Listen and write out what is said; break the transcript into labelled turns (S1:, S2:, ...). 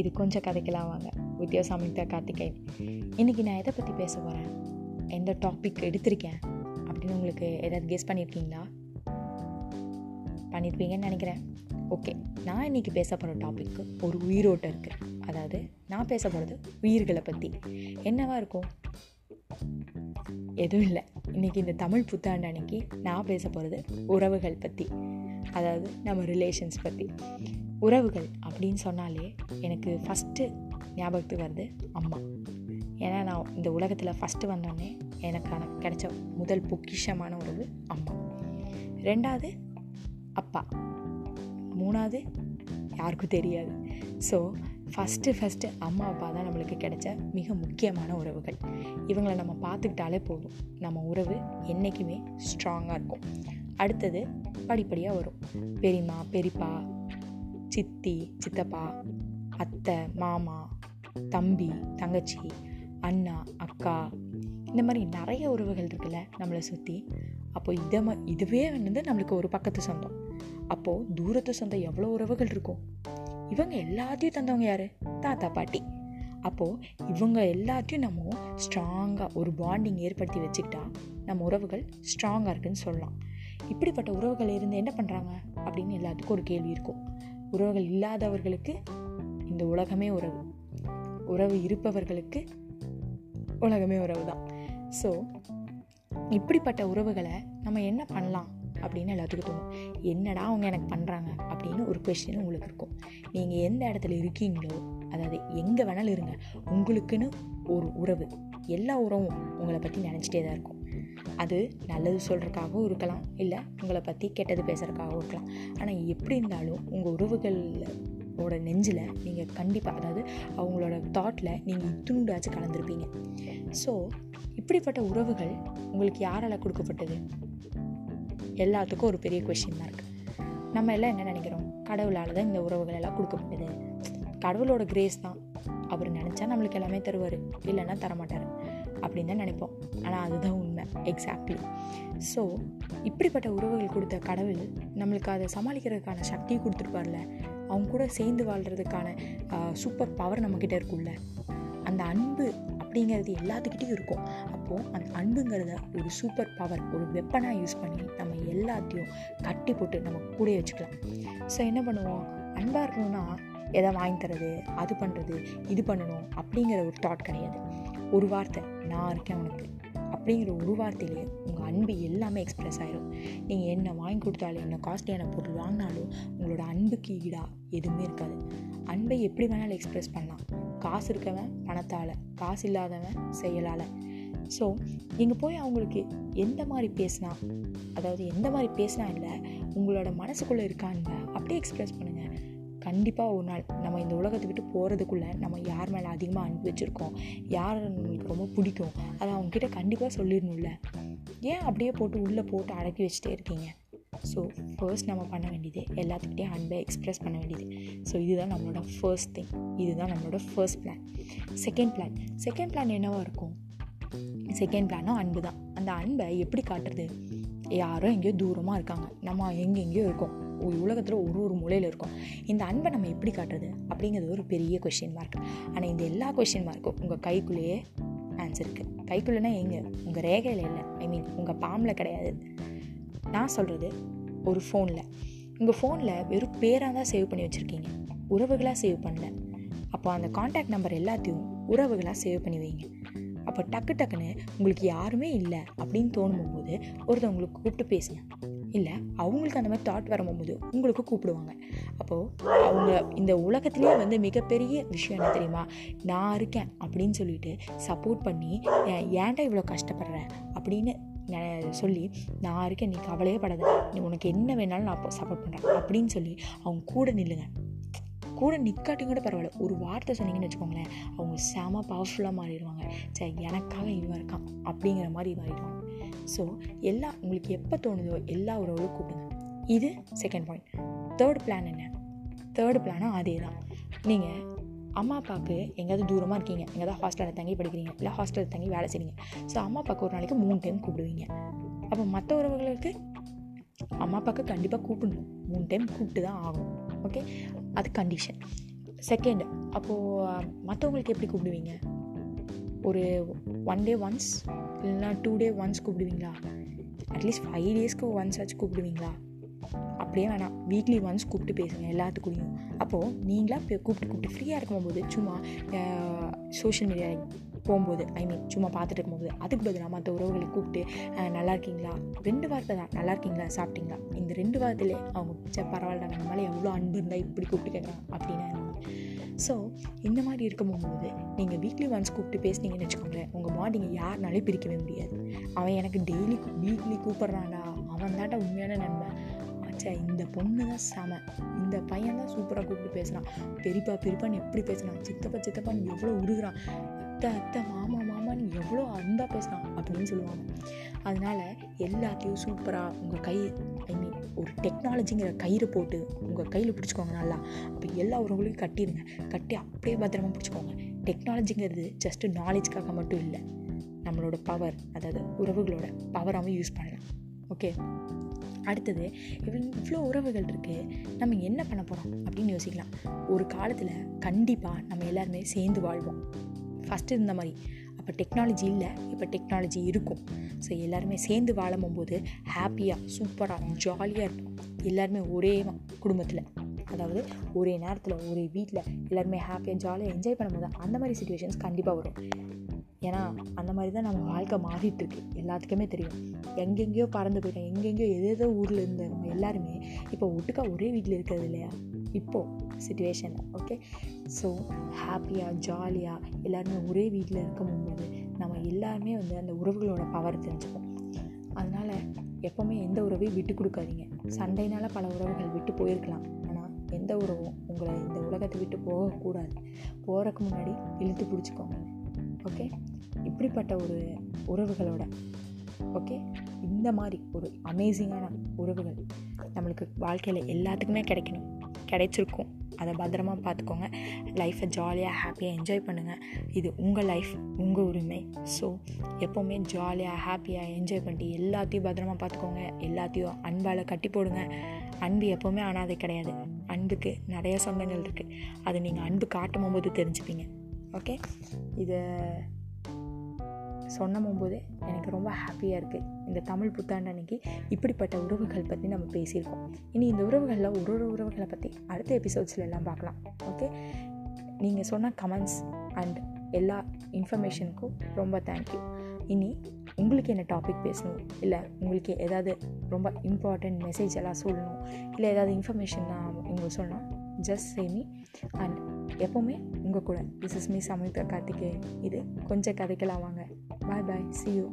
S1: இது கொஞ்சம் கதைக்கலாம் வாங்க வித்யா சமிதா கார்த்திகேயன் இன்றைக்கி நான் எதை பற்றி பேச போகிறேன் எந்த டாபிக் எடுத்திருக்கேன்? அப்படின்னு உங்களுக்கு ஏதாவது கெஸ் பண்ணியிருக்கீங்களா பண்ணியிருப்பீங்கன்னு நினைக்கிறேன். ஓகே நான் இன்றைக்கி பேச போகிற டாபிக்கு ஒரு உயிரோட்டம் இருக்குது அதாவது நான் பேச போகிறது உயிர்களை பற்றி என்னவா இருக்கும்? எதுவும் இல்லை. இன்றைக்கி இந்த தமிழ் புத்தாண்டு அன்னைக்கு நான் பேச போகிறது உறவுகள் பற்றி அதாவது நம்ம ரிலேஷன்ஸ் பற்றி உறவுகள் அப்படின்னு சொன்னாலே எனக்கு ஃபஸ்ட்டு ஞாபகத்துக்கு வருது அம்மா. ஏன்னா நான் இந்த உலகத்தில் ஃபஸ்ட்டு வந்தோடனே எனக்கான கிடைச்ச முதல் பொக்கிஷமான உறவு அம்மா. ரெண்டாவது அப்பா. மூணாவது யாருக்கும் தெரியாது. ஸோ ஃபஸ்ட்டு ஃபஸ்ட்டு அம்மா அப்பா தான் நம்மளுக்கு கிடைச்ச மிக முக்கியமான உறவுகள். இவங்களை நம்ம பார்த்துக்கிட்டாலே போதும். நம்ம உறவு என்றைக்குமே ஸ்ட்ராங்காக இருக்கும். அடுத்தது படிப்படியாக வரும். பெரியம்மா பெரியப்பா சித்தி சித்தப்பா அத்தை மாமா தம்பி தங்கச்சி அண்ணா அக்கா. இந்த மாதிரி நிறைய உறவுகள் இருக்குல்ல நம்மளை சுற்றி அப்போ இதை ம இதுவே வந்து நம்மளுக்கு ஒரு பக்கத்து சொந்தம். அப்போது தூரத்து சொந்தம் எவ்வளோ உறவுகள் இருக்கும் இவங்க எல்லாத்தையும் தந்தவங்க யார்? தாத்தா பாட்டி. அப்போது இவங்க எல்லாத்தையும் நம்ம ஸ்ட்ராங்காக ஒரு பாண்டிங் ஏற்படுத்தி வச்சுக்கிட்டா நம்ம உறவுகள் ஸ்ட்ராங்காக இருக்குன்னு சொல்லலாம். இப்படிப்பட்ட உறவுகள் இருந்து என்ன பண்ணுறாங்க அப்படின்னு எல்லாத்துக்கும் ஒரு கேள்வி இருக்கும். உறவுகள் இல்லாதவர்களுக்கு இந்த உலகமே உறவு. உறவு இருப்பவர்களுக்கு உலகமே உறவு தான். ஸோ இப்படிப்பட்ட உறவுகளை நம்ம என்ன பண்ணலாம் அப்படின்னு எல்லாத்துக்கும் தோணும். என்னடா அவங்க எனக்கு பண்ணுறாங்க அப்படின்னு ஒரு கொஷின் உங்களுக்கு இருக்கும். நீங்கள் எந்த இடத்துல இருக்கீங்களோ அதாவது எங்கே வேணாலும் இருங்க. உங்களுக்குன்னு ஒரு உறவு. எல்லா உறவும் உங்களை பற்றி நினச்சிட்டே தான் இருக்கும். அது நல்லது சொல்கிறக்காகவும் இருக்கலாம் இல்லை உங்களை பற்றி கெட்டது பேசுகிறக்காகவும் இருக்கலாம். ஆனால் எப்படி இருந்தாலும் உங்கள் உறவுகளோட நெஞ்சில் நீங்கள் கண்டிப்பாக அதாவது அவங்களோட தாட்டில் நீங்கள் இத்துணுண்டாச்சும் கலந்துருப்பீங்க. ஸோ இப்படிப்பட்ட உறவுகள் உங்களுக்கு யாரால் கொடுக்கப்பட்டது? எல்லாத்துக்கும் ஒரு பெரிய கொஷின் இருக்குது நம்ம எல்லாம் என்ன நினைக்கிறோம்? கடவுளால் தான் இந்த உறவுகள் எல்லாம் கொடுக்கப்பட்டது. கடவுளோட கிரேஸ் தான். அவர் நினச்சா நம்மளுக்கு எல்லாமே தருவார். இல்லைன்னா தரமாட்டார். அப்படின்னு தான் நினைப்போம். ஆனால் அதுதான் உண்மை. எக்ஸாக்ட்லி ஸோ இப்படிப்பட்ட உறவுகள் கொடுத்த கடவுள் நம்மளுக்கு அதை சமாளிக்கிறதுக்கான சக்தியை கொடுத்துருப்பார்ல. அவங்க கூட சேர்ந்து வாழ்கிறதுக்கான சூப்பர் பவர் நம்மக்கிட்ட இருக்கும்ல. அந்த அன்பு அப்படிங்கிறது எல்லாத்துக்கிட்டையும் இருக்கும். அப்போது அந்த அன்புங்கிறத ஒரு சூப்பர் பவர் ஒரு வெப்பனாக யூஸ் பண்ணி நம்ம எல்லாத்தையும் கட்டி போட்டு நம்ம கூட வச்சுக்கலாம். ஸோ என்ன பண்ணுவோம்? அன்பாக இருக்கணும்னா எதை வாங்கி தரது அது பண்ணுறது இது பண்ணணும் அப்படிங்கிற ஒரு தாட் கிடையாது. ஒரு வார்த்தை நான் இருக்கேன் உனக்கு. அப்படிங்கிற ஒரு வார்த்தையிலே உங்கள் அன்பு எல்லாமே எக்ஸ்ப்ரெஸ் ஆகிடும் நீங்கள் என்ன வாங்கி கொடுத்தாலும் என்ன காஸ்ட்லியான பொருள் வாங்கினாலும் உங்களோட அன்புக்கு ஈடாக எதுவுமே இருக்காது. அன்பை எப்படி வேணாலும் எக்ஸ்ப்ரெஸ் பண்ணலாம். காசு இருக்கவன் பணத்தால் காசு இல்லாதவன் செயலால். ஸோ நீங்கள் போய் அவங்களுக்கு எந்த மாதிரி பேசினா அதாவது எந்த மாதிரி பேசினா இல்லை உங்களோட மனசுக்குள்ளே இருக்கான்னு அப்படியே எக்ஸ்ப்ரெஸ் பண்ணுங்கள் கண்டிப்பாக ஒரு நாள் நம்ம இந்த உலகத்தை விட்டு போகிறதுக்குள்ளே நம்ம யார் மேலே அதிகமாக அன்பு வச்சுருக்கோம்? யார் நம்மளுக்கு ரொம்ப பிடிக்கும்? அதை அவங்கக்கிட்ட கண்டிப்பாக சொல்லிடணும்ல. ஏன் அப்படியே போட்டு உள்ளே போட்டு அடக்கி வச்சுட்டே இருக்கீங்க? ஸோ ஃபர்ஸ்ட் நம்ம பண்ண வேண்டியது எல்லாத்துக்கிட்டே அன்பை எக்ஸ்ப்ரெஸ் பண்ண வேண்டியது. ஸோ இதுதான் நம்மளோட ஃபர்ஸ்ட் திங் இதுதான் நம்மளோட first plan second plan second plan என்னவாக இருக்கும்? செகண்ட் பிளானும் அன்பு தான் அந்த அன்பை எப்படி காட்டுறது? யாரோ எங்கேயோ தூரமாக இருக்காங்க. நம்ம எங்கெங்கேயோ இருக்கோம். உலகத்தில் ஒரு ஒரு மூலையில் இருக்கும். இந்த அன்பை நம்ம எப்படி காட்டுறது? அப்படிங்கிறது ஒரு பெரிய கொஷின் மார்க் ஆனால் இந்த எல்லா கொஷின் மார்க்கும் உங்கள் கைக்குள்ளேயே ஆன்சர் இருக்குது கைக்குள்ளேனா எங்கே? உங்கள் ரேகையில் இல்லை. ஐ மீன் உங்கள் பாம்பில் கிடையாது. நான் சொல்கிறது ஒரு ஃபோனில் உங்கள் ஃபோனில் வெறும் பேராக தான் சேவ் பண்ணி வச்சுருக்கீங்க. உறவுகளாக சேவ் பண்ணல. அப்போ அந்த காண்டாக்ட் நம்பர் எல்லாத்தையும் உறவுகளாக சேவ் பண்ணி வைங்க. அப்போ டக்கு டக்குன்னு உங்களுக்கு யாருமே இல்லை அப்படின்னு தோணும் போது ஒருத்தவங்களுக்கு கூப்பிட்டு பேசுங்க. இல்லை அவங்களுக்கு அந்த மாதிரி தாட் வரும்போது உங்களுக்கு கூப்பிடுவாங்க. அப்போது அவங்க இந்த உலகத்துலேயே வந்து மிகப்பெரிய விஷயம் என்ன தெரியுமா? நான் இருக்கேன் அப்படின்னு சொல்லிட்டு சப்போர்ட் பண்ணி ஏன்டா இவ்வளோ கஷ்டப்படுற? அப்படின்னு சொல்லி நான் இருக்கேன் நீ கவலையே படாத. நீ உனக்கு என்ன வேணாலும் நான் சப்போர்ட் பண்ணுறேன் அப்படின்னு சொல்லி அவங்க கூட நில்லுங்க. கூட நிற்காட்டியும் கூட பரவாயில்ல. ஒரு வார்த்தை சொன்னீங்கன்னு வச்சுக்கோங்களேன் அவங்க செம பவர்ஃபுல்லாக மாறிடுவாங்க. சரி எனக்காக இவன் இருக்கான் அப்படிங்கிற மாதிரி மாறிடுவாங்க. ஸோ எல்லாம் உங்களுக்கு எப்போ தோணுதோ எல்லா உறவுகளும் கூப்பிடுங்க. இது செகண்ட் பாயிண்ட் தேர்ட் பிளான் என்ன? தேர்ட் பிளானும் அதே தான் நீங்கள் அம்மா அப்பாவுக்கு எங்கேயாவது தூரமாக இருக்கீங்க. எங்கேயாவது ஹாஸ்டலில் தங்கி படிக்கிறீங்க. இல்லை ஹாஸ்டலில் தங்கி வேலை செய்றீங்க. ஸோ அம்மா அப்பாவுக்கு ஒரு நாளைக்கு மூணு டைம் கூப்பிடுவீங்க. அப்போ மற்ற உறவுகளுக்கு அம்மா அப்பாவுக்கு கண்டிப்பாக கூப்பிடணும். மூணு டைம் கூப்பிட்டு தான் ஆகும் ஓகே அது கண்டிஷன் செகண்ட் அப்போது மற்றவங்களுக்கு எப்படி கூப்பிடுவீங்க? ஒரு ஒன் டே ஒன்ஸ் இல்லைன்னா டூ டே ஒன்ஸ் கூப்பிடுவீங்களா? அட்லீஸ்ட் ஃபைவ் டேஸ்க்கு ஒன்ஸ் ஆச்சு கூப்பிடுவீங்களா? அப்படியே வேணாம். வீக்லி ஒன்ஸ் கூப்பிட்டு பேசுங்க எல்லாத்துக்குள்ளேயும். அப்போது நீங்களாக கூப்பிட்டு கூப்பிட்டு ஃப்ரீயாக இருக்கும்போது சும்மா சோஷியல் மீடியா போகும்போது ஐ மீன் சும்மா பார்த்துட்டு இருக்கும்போது அதுக்கு பதிலாக மற்ற உறவுகளை கூப்பிட்டு நல்லா இருக்கீங்களா? ரெண்டு வார்த்தை தான் நல்லா இருக்கீங்களா? சாப்பிட்டீங்களா? இந்த ரெண்டு வாரத்திலே அவங்க சே பரவாயில்ல நம்ம மேலே எவ்வளோ அன்பு இருந்தால் இப்படி கூப்பிட்டு கேட்குறாங்க அப்படின்னு ஸோ இந்த மாதிரி இருக்கும்போது நீங்கள் வீக்லி ஒன்ஸ் கூப்பிட்டு பேசுனீங்கன்னு வச்சுக்கோங்களேன் உங்கள் மார்னிங்கை யாருனாலே பிரிக்கவே முடியாது. அவன் எனக்கு டெய்லி வீக்லி கூப்பிட்றான்டா அவன் தாண்டா உண்மையான நன்மை ஆச்சா இந்த பொண்ணு தான் செம. இந்த பையன் தான் சூப்பராக கூப்பிட்டு பேசுகிறான் பெரியப்பா பெரியப்பான்னு எப்படி பேசுகிறான் சித்தப்பா சித்தப்பான்னு எவ்வளோ உருகுறான். அத்தை அத்தை மாமா மாமான்னு எவ்வளோ அன்பாக பேசலாம் அப்படின்னு சொல்லுவாங்க. அதனால் எல்லாத்தையும் சூப்பராக உங்கள் கை ஐ மீன் ஒரு டெக்னாலஜிங்கிற கயிறு போட்டு உங்கள் கையில் பிடிச்சிக்கோங்க நல்லா. அப்போ எல்லா உறவுகளையும் கட்டிடுங்க. கட்டி அப்படியே பத்திரமா பிடிச்சிக்கோங்க. டெக்னாலஜிங்கிறது ஜஸ்ட்டு நாலேஜ்க்காக மட்டும் இல்லை. நம்மளோட பவர் அதாவது உறவுகளோட பவராகவும் யூஸ் பண்ணலாம். ஓகே அடுத்தது இவ்வளோ இவ்வளோ உறவுகள் இருக்குது நம்ம என்ன பண்ண போகிறோம் அப்படின்னு யோசிக்கலாம். ஒரு காலத்தில் கண்டிப்பாக நம்ம எல்லாருமே சேர்ந்து வாழ்வோம். ஃபஸ்ட்டு இருந்த மாதிரி. அப்போ டெக்னாலஜி இல்லை இப்போ டெக்னாலஜி இருக்கும். ஸோ எல்லாருமே சேர்ந்து வாழும் போது ஹாப்பியாக சூப்பராக ஜாலியாக இருக்கும் எல்லாருமே ஒரே குடும்பத்தில். அதாவது ஒரே நேரத்தில் ஒரே வீட்டில் எல்லாருமே ஹாப்பியாக ஜாலியாக என்ஜாய் பண்ணும்போது அந்த மாதிரி சுச்சுவேஷன்ஸ் கண்டிப்பாக வரும். ஏன்னா அந்த மாதிரி தான் நம்ம வாழ்க்கை மாறிட்டுருக்கு எல்லாத்துக்குமே தெரியும். எங்கெங்கேயோ பறந்து போயிட்டோம் எங்கெங்கேயோ எதேதோ ஊரில் இருந்தவங்க எல்லாருமே இப்போ ஒட்டுக்கா ஒரே வீட்டில் இருக்கிறது இல்லையா? இப்போது சுச்சுவேஷன் ஓகே ஸோ ஹாப்பியாக ஜாலியாக எல்லாருமே ஒரே வீட்டில் இருக்கும்போது நம்ம எல்லாருமே வந்து அந்த உறவுகளோட பவர் தெரிஞ்சுப்போம். அதனால் எப்போவுமே எந்த உறவையும் விட்டு கொடுக்காதீங்க. சண்டைனால் பல உறவுகள் விட்டு போயிருக்கலாம். ஆனால் எந்த உறவும் உங்களை இந்த உலகத்தை விட்டு போகக்கூடாது. போகிறதுக்கு முன்னாடி இழுத்து பிடிச்சிக்கோங்க. ஓகே இப்படிப்பட்ட ஒரு உறவுகளோட ஓகே இந்த மாதிரி ஒரு அமேசிங்கான உறவுகள் நம்மளுக்கு வாழ்க்கையில் எல்லாத்துக்குமே கிடைக்கணும். கிடைச்சிருக்கும். அதை பத்திரமா பார்த்துக்கோங்க. லைஃப்பை ஜாலியாக ஹாப்பியாக என்ஜாய் பண்ணுங்கள் இது உங்கள் லைஃப் உங்கள் உரிமை. ஸோ எப்போவுமே ஜாலியாக ஹாப்பியாக என்ஜாய் பண்ணிட்டு எல்லாத்தையும் பத்திரமா பார்த்துக்கோங்க. எல்லாத்தையும் அன்பால் கட்டி போடுங்க. அன்பு எப்போவுமே அனாதை கிடையாது. அன்புக்கு நிறைய சொந்தங்கள் இருக்குது அதை நீங்கள் அன்பு காட்டும் போது தெரிஞ்சுப்பீங்க. ஓகே இதை சொன்னமும் போது எனக்கு ரொம்ப ஹாப்பியாக இருக்குது இந்த தமிழ் புத்தாண்டு அன்னைக்கு இப்படிப்பட்ட உறவுகள் பற்றி நம்ம பேசியிருக்கோம். இனி இந்த உறவுகளில் ஒரு ஒரு உறவுகளை பற்றி அடுத்த எபிசோட்ஸில் எல்லாம் பார்க்கலாம். ஓகே நீங்கள் சொன்ன கமெண்ட்ஸ் அண்ட் எல்லா இன்ஃபர்மேஷனுக்கும் ரொம்ப தேங்க்யூ இனி உங்களுக்கு என்ன டாபிக் பேசணும்? இல்லை உங்களுக்கு ஏதாவது ரொம்ப இம்பார்ட்டண்ட் மெசேஜ் எல்லாம் சொல்லணும்? இல்லை ஏதாவது இன்ஃபர்மேஷன் நான் உங்களுக்கு சொல்லணும் ஜஸ்ட் சேமி அண்ட் எப்போவுமே உங்கள் கூட. திஸ் இஸ் மீ சமீப கார்த்திகேயன் இது கொஞ்சம் கதைக்கலாம் வாங்க. Bye bye. See you.